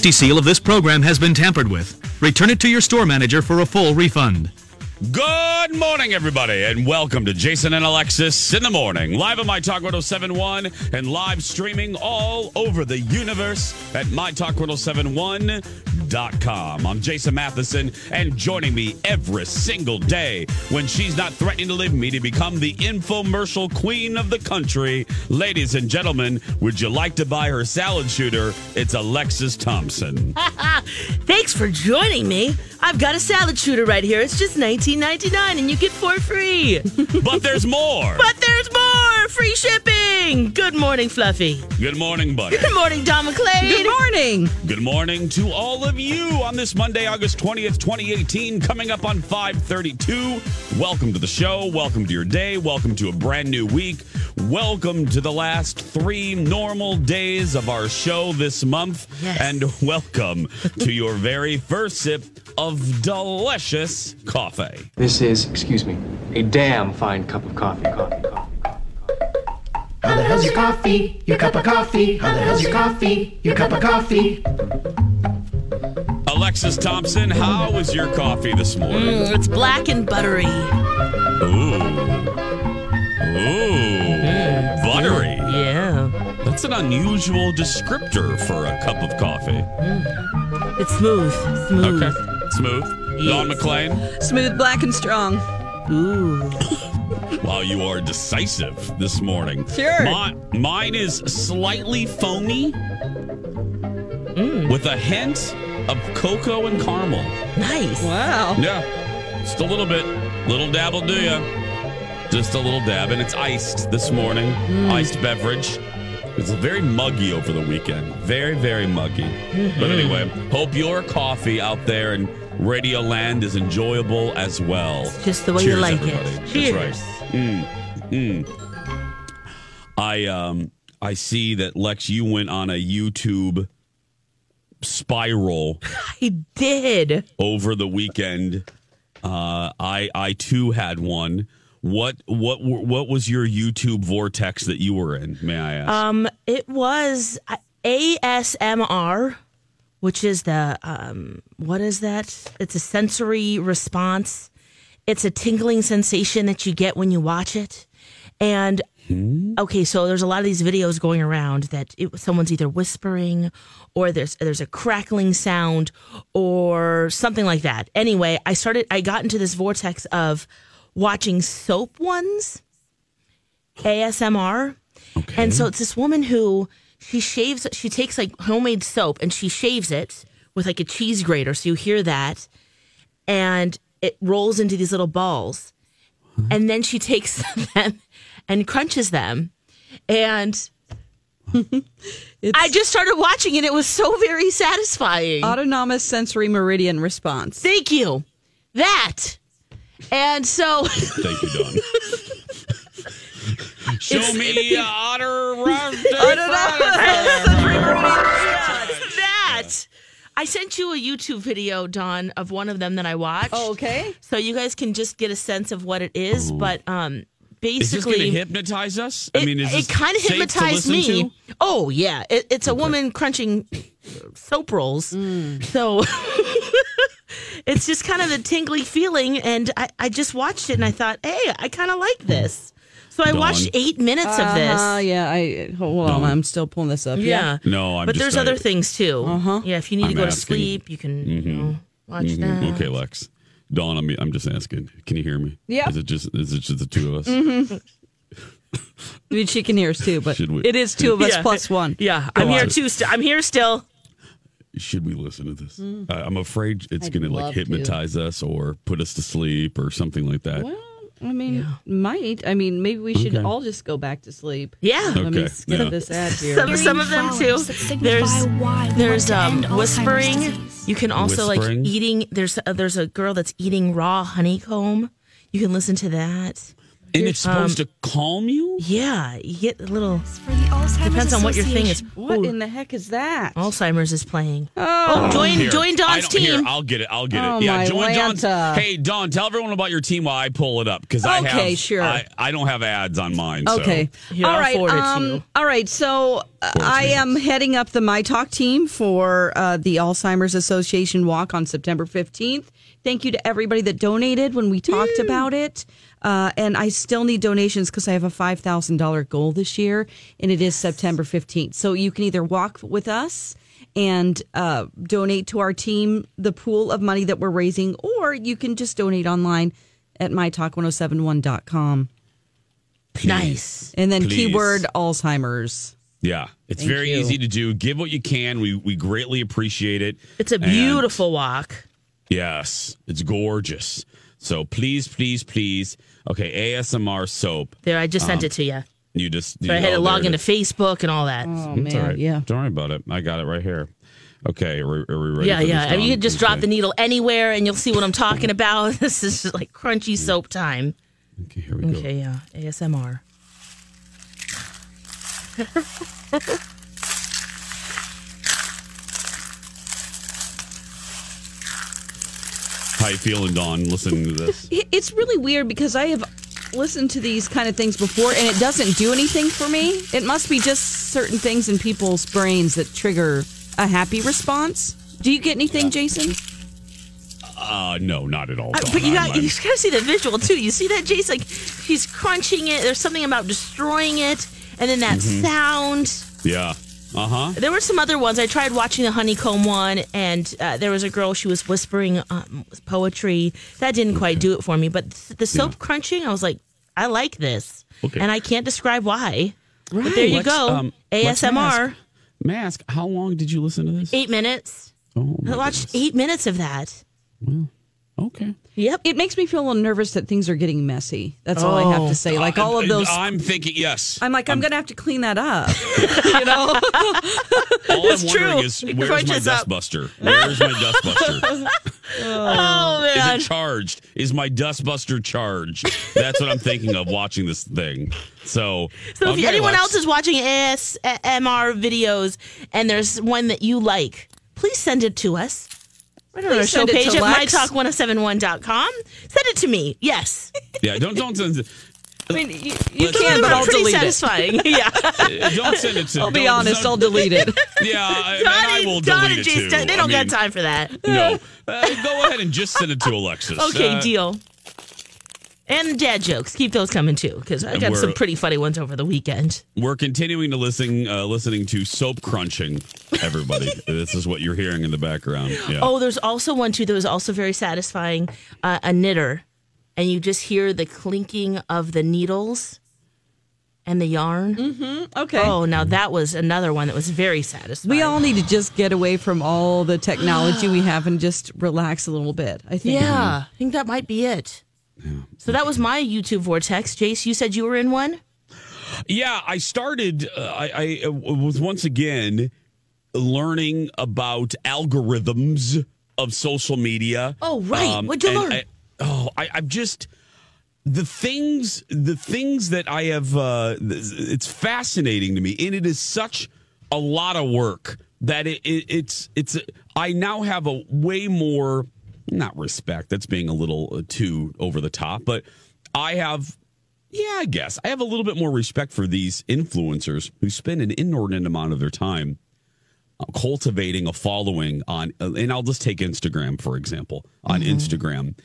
The seal of this program has been tampered with. Return it to your store manager for a full refund. Good morning, everybody, and welcome to Jason and Alexis in the morning, live on My Talk 1071 and live streaming all over the universe at MyTalk1071.com. I'm Jason Matheson, and joining me every single day when she's not threatening to leave me to become the infomercial queen of the country. Ladies and gentlemen, would you like to buy her salad shooter? It's Alexis Thompson. Thanks for joining me. I've got a salad shooter right here. It's just $19.99 and you get four free. but there's more. But there's more! Free shipping! Good morning, Fluffy. Good morning, buddy. Good morning, Don McClain. Good morning. Good morning to all of you on this Monday, August 20th, 2018, coming up on 532. Welcome to the show. Welcome to your day. Welcome to a brand new week. Welcome to the last three normal days of our show this month. Yes. And welcome to your very first sip of delicious coffee. This is, excuse me, a damn fine cup of coffee. Coffee, coffee, coffee. How the hell's your coffee? Your cup of coffee? How the hell's your coffee? Your cup of coffee? Alexis Thompson, how was your coffee this morning? Mm, it's black and buttery. Ooh. Ooh. Buttery. Yeah. That's an unusual descriptor for a cup of coffee. It's smooth. Smooth. Okay. Smooth. Don Yes. McClain. Smooth, black, and strong. Ooh. Wow, you are decisive this morning. Sure. Mi- mine is slightly foamy Mm. with a hint of cocoa and caramel. Nice. Wow. Yeah. Just a little bit. Little dab will do ya. Just a little dab. And it's iced this morning. Mm. Iced beverage. It's very muggy over the weekend. Very, very muggy. Mm-hmm. But anyway, hope your coffee out there in Radio Land is enjoyable as well. Just the way you like everybody. it. That's Cheers. Mm, mm. I um I see that Lex, you went on a YouTube spiral I did. over the weekend. Uh, I I too had one. What what what was your YouTube vortex that you were in? May I ask? Um, it was uh, ASMR, which is the um, what is that? It's a sensory response. It's a tingling sensation that you get when you watch it. And hmm? okay, so there's a lot of these videos going around that it, someone's either whispering or there's there's a crackling sound or something like that. Anyway, I started I got into this vortex of watching soap ones, ASMR. And so it's this woman who she shaves she takes like homemade soap and she shaves it with like a cheese grater so you hear that and it rolls into these little balls. And then she takes them and crunches them and I just started watching and it was so very satisfying. Autonomous sensory meridian response. Thank you. That. And so Thank you, Don. Show It's- me uh, otter. I sent you a YouTube video, Don, of one of them that I watched. Oh, Okay. So you guys can just get a sense of what it is. But um Is this basically hypnotize us? it, I mean, is it kind of hypnotized me. to? Oh yeah, it, it's a woman crunching soap rolls. Mm. So it's just kind of a tingly feeling, and I, I just watched it and I thought, hey, I kind of like this. So I Dawn? watched eight minutes of this. Uh, yeah, I hold on. I'm still pulling this up. yeah. No, I'm but just- there's I- other things too. Uh-huh. Yeah, if you need I'm to go to asking. sleep, you can you know, watch Mhm. that. Okay, Lex. Dawn, I'm, I'm just asking. Can you hear me? Yeah. Is it just is it just the two of us? I mean, she can hear us too, but Should we- it is two of us Yeah. plus one. Yeah, I'm Go here too. St- I'm here still. Should we listen to this? I I'm afraid it's going to like love to. hypnotize us or put us to sleep or something like that. Well, I mean, might. I mean, maybe we should Okay. all just go back to sleep. Yeah. Let me Okay, skip yeah. this ad here. Some, some of them too. flowers that signify There's there's um whispering. You can also Whispering? like eating. There's uh, there's a girl that's eating raw honeycomb. You can listen to that. And it's supposed to calm you? Yeah, you get a little. For the Alzheimer's Depends on what your thing is. What Ooh, in the heck is that? Alzheimer's is playing. Oh, join Here. join Don's don't- Here, team. I'll get it. I'll get it. Oh, yeah, my join Don's. Lanta. Hey, Don, tell everyone about your team while I pull it up because I have. Okay, sure. I, I don't have ads on mine. so- Okay. Here, all I'll right. forward it to um, you. All right. So uh, I am heading up the My Talk team for uh, the Alzheimer's Association walk on September 15th. Thank you to everybody that donated when we talked about it. Uh, and I still need donations because I have a $5,000 goal this year, and it is September 15th. So you can either walk with us and uh, donate to our team the pool of money that we're raising, or you can just donate online at mytalk1071.com. nice. And then Please. keyword Alzheimer's. Yeah, it's Thank very you. easy to do. Give what you can. We we greatly appreciate it. It's a And- beautiful walk. yes, it's gorgeous. So please, please, please. Okay, ASMR soap. There, I just sent it um, to you. You just. So I had oh, to log into. Facebook and all that. Oh It's man, right. yeah. Don't worry about it. I got it right here. Okay, are we, are we ready? yeah, for yeah. This, I mean, you Dawn? could just drop Okay. the needle anywhere, and you'll see what I'm talking about. This is just like crunchy soap time. Okay, here we go. Okay, yeah. ASMR. How you feeling, Dawn? Listening to this. It's really weird because I have listened to these kind of things before and it doesn't do anything for me. It must be just certain things in people's brains that trigger a happy response. Do you get anything, Jason? Uh, no, not at all. Uh, but you got you gotta see the visual too. You see that, Jace? Like she's crunching it. There's something about destroying it, and then that Mm-hmm. sound. yeah. Uh huh. There were some other ones. I tried watching the honeycomb one, and uh, there was a girl. She was whispering um, poetry. That didn't quite do it for me. But the soap crunching, I was like, I like this, Okay. and I can't describe why. But there you Let's, go. um, ASMR. Mask, mask. How long did you listen to this? Eight minutes. Oh, I watched goodness. eight minutes of that. Okay. Yep. It makes me feel a little nervous that things are getting messy. That's all I have to say. Like all of those. I'm thinking yes. I'm like, I'm going to have to clean that up. you know? All I'm true. wondering is where's my crunches up. dustbuster? Where's my dustbuster? Oh man. Is it charged? Is my dustbuster charged? That's what I'm thinking of watching this thing. So, So if um, okay, anyone Lex. else is watching ASMR videos and there's one that you like, please send it to us. Right on our Please show page to at Lex. mytalk1071.com. Send it to me. Yes. yeah, don't don't send it. I mean, you, you can, but They're I'll pretty delete it. satisfying. yeah. uh, Don't send it to. Me. I'll be honest, I'll delete it. Yeah, I, and I Donnie- will Don delete and it Jace, too. They don't got mean, time for that. No, uh, go ahead and just send it to Alexis. Okay, Uh, deal. And dad jokes. Keep those coming too, because I And got some pretty funny ones over the weekend. We're continuing to listen, uh, listening to soap crunching. Everybody, this is what you're hearing in the background. Yeah. Oh, there's also one too that was also very satisfying. Uh, a knitter, and you just hear the clinking of the needles and the yarn. Okay. Oh, now that was another one that was very satisfying. We all need to just get away from all the technology we have and just relax a little bit. I think. yeah, I think that might be it. So that was my YouTube vortex. Jace, you said you were in one. Yeah, I started. Uh, I, I uh, was once again learning about algorithms of social media. Oh, right. What'd you learn? I, oh, I, I've just the things, the things that I have. Uh, it's fascinating to me, and it is such a lot of work that it, it, it's it's. I now have a way more not respect. That's being a little uh, too over the top, but I have yeah, I guess. I have a little bit more respect for these influencers who spend an inordinate amount of their time uh, cultivating a following on, uh, and I'll just take Instagram, for example, on Instagram.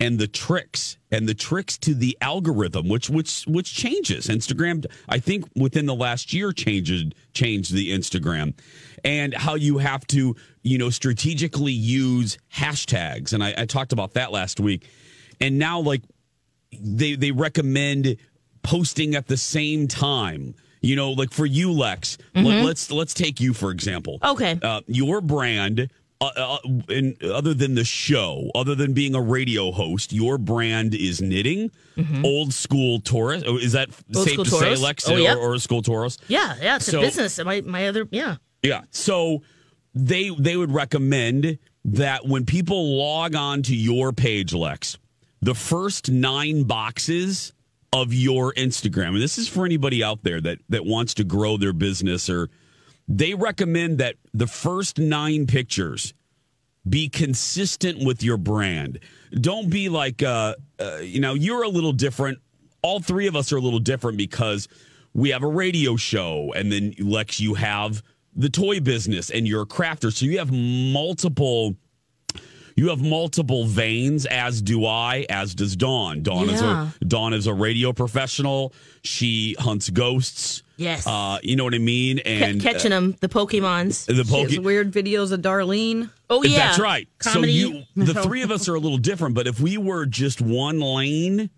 And the tricks and the tricks to the algorithm, which which which changes. Instagram, I think, within the last year changed changed the Instagram, and how you have to you know strategically use hashtags. And I, I talked about that last week. And now, like they they recommend posting at the same time. You know, like for you, Lex. Let, us let's take you for example. Okay. Uh, your brand, uh, uh, in, other than the show, other than being a radio host, your brand is knitting. Old school Taurus. Oh, Is that Old safe to say, Taurus. Lex, Oh, or, yep. or school Taurus? Yeah, yeah, it's So- a business. My my other yeah. Yeah. So they they would recommend that when people log on to your page, Lex, the first nine boxes of your Instagram, and this is for anybody out there that that wants to grow their business or they recommend that the first nine pictures be consistent with your brand. Don't be like, uh, uh, you know, you're a little different. All three of us are a little different because we have a radio show, and then Lex, you have the toy business, and you're a crafter, so you have multiple. You have multiple veins, as do I, as does Dawn. Dawn Yeah. is a Dawn is a radio professional. She hunts ghosts. Yes. Uh, you know what I mean? Ca- And catching them, the Pokemons. uh, the She has weird videos of Darlene. Oh yeah, that's right. Comedy. So you, the three of us are a little different, but if we were just one lane,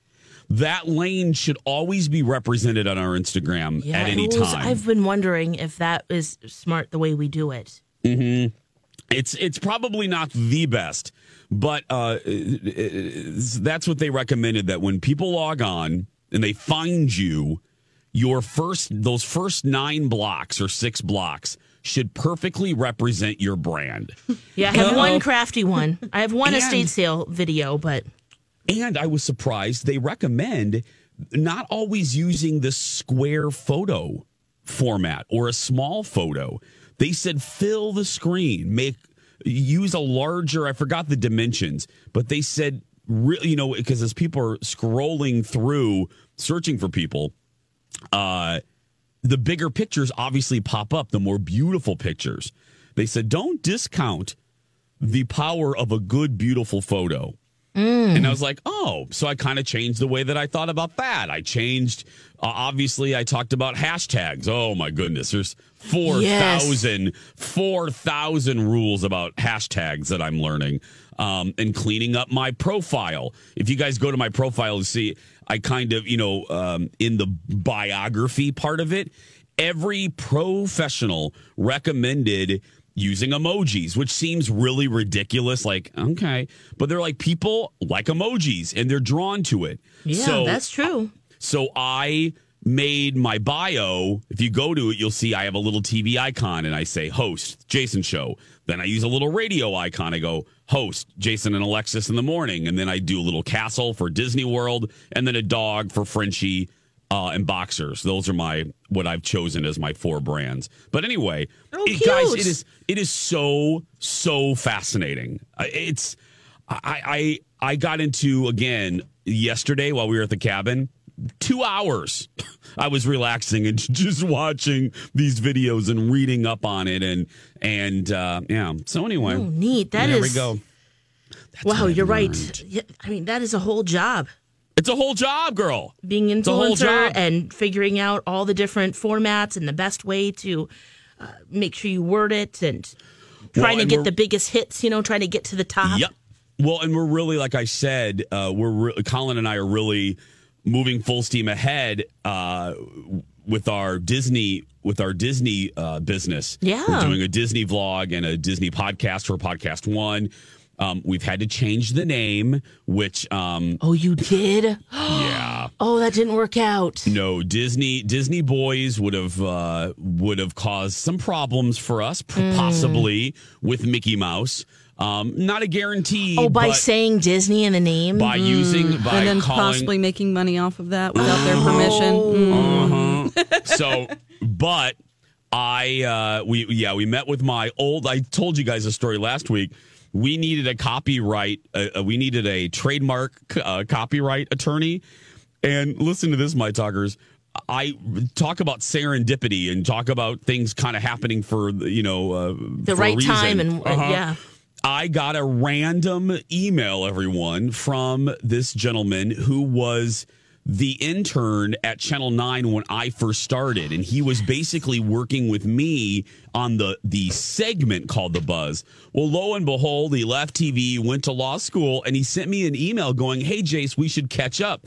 that lane should always be represented on our Instagram yeah, at any was- time. I've been wondering if that is smart the way we do it. Hmm. It's it's probably not the best, but uh, that's what they recommended. That when people log on and they find you, your first those first nine blocks or six blocks should perfectly represent your brand. Yeah, I have one crafty one. I have one And- estate sale video, but And I was surprised they recommend not always using the square photo format or a small photo. They said fill the screen, make use a larger, I forgot the dimensions, but they said really, you know, because as people are scrolling through searching for people, uh the bigger pictures obviously pop up, the more beautiful pictures. They said don't discount the power of a good, beautiful photo. And I was like, oh, so I kind of changed the way that I thought about that. I changed, uh, obviously, I talked about hashtags. Oh my goodness, there's 4,000, 4,000 rules about hashtags that I'm learning um, and cleaning up my profile. If you guys go to my profile and see, I kind of, you know, um, in the biography part of it, every professional recommended using emojis, which seems really ridiculous. Like, okay, but they're like people like emojis and they're drawn to it. yeah, so, that's true. So I made my bio. If you go to it, you'll see I have a little TV icon and I say host Jason Show. Then I use a little radio icon. I go host Jason and Alexis in the morning. And then I do a little castle for Disney World and then a dog for Frenchie uh, and boxers. Those are my what I've chosen as my four brands. But anyway, Oh, it- guys, it is it is so so fascinating. It's I I I got into again yesterday while we were at the cabin. Two hours. I was relaxing and just watching these videos and reading up on it and and uh, yeah. So anyway, Oh, neat. That there is- we go. That's wow, you're right. learned. Yeah, I mean, that is a whole job. It's a whole job, girl. Being influencer job. and figuring out all the different formats and the best way to uh, make sure you word it and Well, trying to get the biggest hits. You know, trying to get to the top. Yep. Well, and we're really, like I said, uh, we're re- Colin and I are really moving full steam ahead uh, with our Disney with our Disney uh, business. Yeah. we're doing a Disney vlog and a Disney podcast for Podcast One. Um, we've had to change the name, which um, Oh, you did? yeah. Oh, that didn't work out. No, Disney Disney boys would have uh, would have caused some problems for us, Mm. possibly with Mickey Mouse. Um, not a guarantee. Oh, by but saying Disney in the name? by using by and then calling possibly making money off of that without their permission. Mm. Uh-huh. so, but I uh, we yeah we met with my old. I told you guys a story last week. We needed a copyright. Uh, uh, we needed a trademark uh, copyright attorney. And listen to this, my talkers. I talk about serendipity and talk about things kind of happening for you know uh, The for right reason. time and uh, Uh-huh. yeah. I got a random email, everyone, from this gentleman who was the intern at Channel 9 when I first started. And he was basically working with me on the, the segment called The Buzz. Well, lo and behold, he left TV, went to law school, and he sent me an email going, Hey, Jace, we should catch up.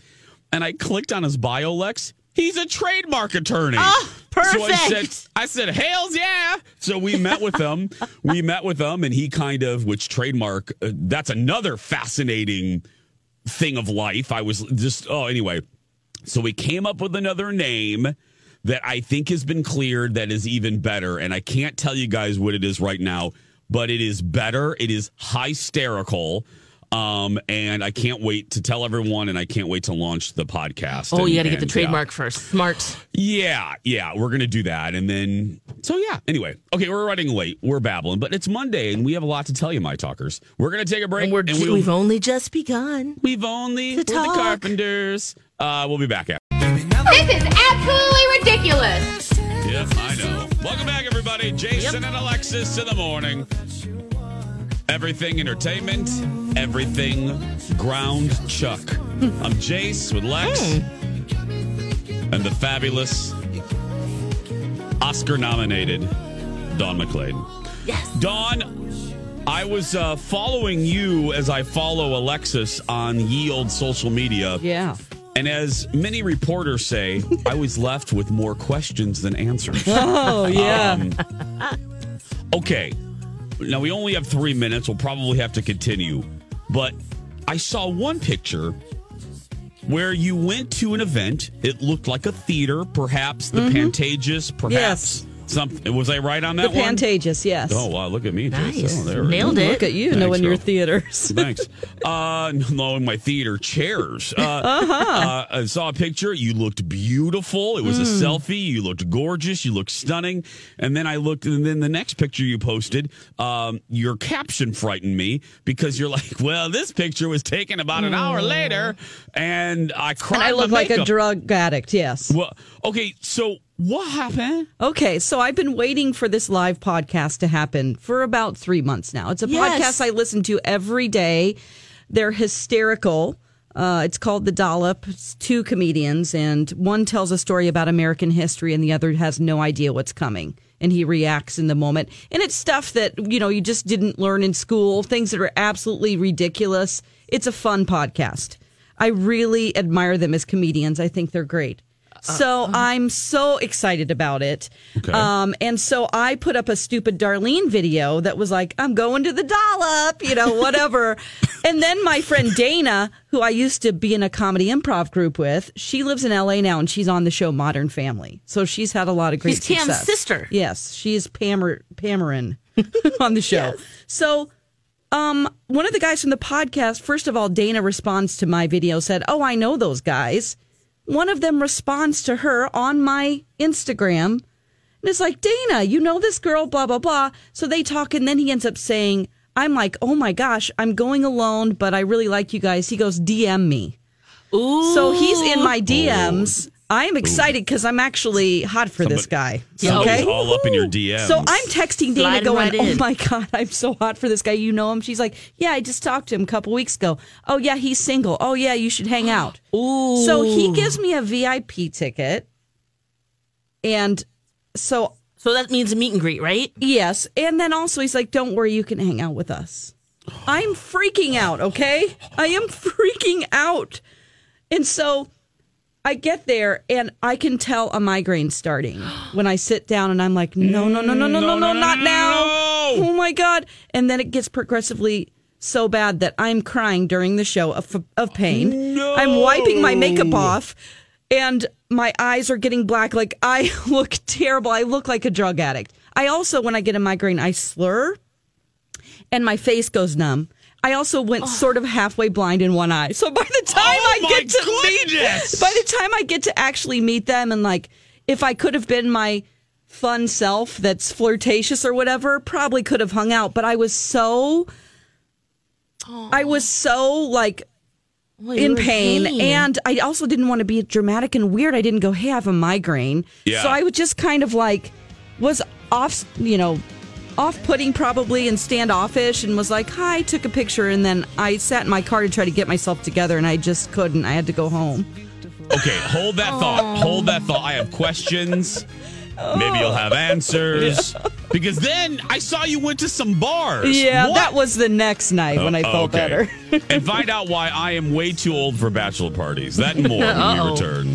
And I clicked on his bio, Lex. He's a trademark attorney. Oh, So I said, I said, "Hails, yeah!" So we met with him. we met with him, and he kind of, which trademark. Uh, that's another fascinating thing of life. I was just, oh, anyway. So we came up with another name that I think has been cleared that is even better, and I can't tell you guys what it is right now, but it is better. It is hysterical. Um, and I can't wait to tell everyone, and I can't wait to launch the podcast. Oh, and- you got to get the and, yeah. trademark first. Smart. Yeah, yeah, we're gonna do that, and then so yeah. Anyway, okay, we're running late. We're babbling, but it's Monday, and we have a lot to tell you, my talkers. We're gonna take a break, And we're, we'll- we've only just begun. we've only to we're the. Carpenters. Uh, we'll be back after. This is absolutely ridiculous. Yep, I know. Welcome back, everybody. Jason and Alexis in the morning. Everything entertainment, everything ground chuck. I'm Jace with Lex and the fabulous Oscar nominated Don McClain. Yes. Dawn, I was uh, following you as I follow Alexis on ye old social media. Yeah. And as many reporters say, I was left with more questions than answers. Oh, yeah. Um, okay. Now we only have three minutes. We'll probably have to continue. But I saw one picture where you went to an event. It looked like a theater, perhaps the Pantages, perhaps Mm-hmm. Yes. Something. Was I right on the that one? Pantages, yes. Oh wow! Look at me, Jason. Nice. Oh, there Nailed it. Look at you Thanks, knowing your theaters. Thanks. Uh, no, my theater chairs. Uh, Uh-huh. uh, I saw a picture. You looked beautiful. It was a Mm. selfie. You looked gorgeous. You looked stunning. And then I looked, and then the next picture you posted, um, your caption frightened me because you're like, well, this picture was taken about an hour later, and I cried. And I look like a drug addict, yes. Well, okay, so what happened? Okay, so I've been waiting for this live podcast to happen for about three months now. It's a Yes. podcast I listen to every day. They're hysterical. Uh, it's called The Dollop. It's two comedians, and one tells a story about American history, and the other has no idea what's coming. And he reacts in the moment. And it's stuff that, you know, you just didn't learn in school, things that are absolutely ridiculous. It's a fun podcast. I really admire them as comedians. I think they're great. So I'm so excited about it. Okay. Um, and so I put up a stupid Darlene video that was like, I'm going to the dollop, you know, whatever. and then my friend Dana, who I used to be in a comedy improv group with, she lives in LA now and she's on the show Modern Family. So she's had a lot of great She's Cam's success. sister. Yes, she is Pamer, Pameron on the show. So um, one of the guys from the podcast, first of all, Dana responds to my video, said, Oh, I know those guys. One of them responds to her on my Instagram. And it's like, Dana, you know this girl, blah, blah, blah. So they talk, and then he ends up saying, I'm like, oh my gosh, I'm going alone, but I really like you guys. He goes, DM me. Ooh. So he's in my DMs. I am excited because I'm actually hot for this guy. Somebody's Okay. all up in your DMs. So I'm texting Dana Sliding going, right "Oh my god, I'm so hot for this guy. You know him?" She's like, "Yeah, I just talked to him a couple weeks ago. Oh yeah, he's single. Oh yeah, you should hang out." Ooh. So he gives me a VIP ticket, and so So that means a meet and greet, right? yes, and then also he's like, "Don't worry, you can hang out with us." I'm freaking out. Okay, I am freaking out, and so. I get there and I can tell a migraine starting when I sit down and I'm like, no, no, no, no, no, no, mm, no, not now. Oh my God. And then it gets progressively so bad that I'm crying during the show of, of pain. I'm wiping my makeup off and my eyes are getting black. Like I look terrible. I look like a drug addict. I also, when I get a migraine, I slur and my face goes numb. I also went sort of halfway blind in one eye. So by the time Oh, I get to meet, goodness. by the time I get to actually meet them and like if I could have been my fun self that's flirtatious or whatever, probably could have hung out, but I was so I was so like Well, in were pain, and I also didn't want to be dramatic and weird. I didn't go, "Hey, I have a migraine." Yeah. So I was just kind of like was off, you know, off-putting probably and standoffish and was like hi took a picture and then i sat in my car to try to get myself together and i just couldn't i had to go home Okay, hold that thought. Hold that thought. I have questions. Maybe you'll have answers. Because then I saw you went to some bars. yeah What? that was the next night when i Oh, felt okay. better and find out why I am way too old for bachelor parties. That and more when we return.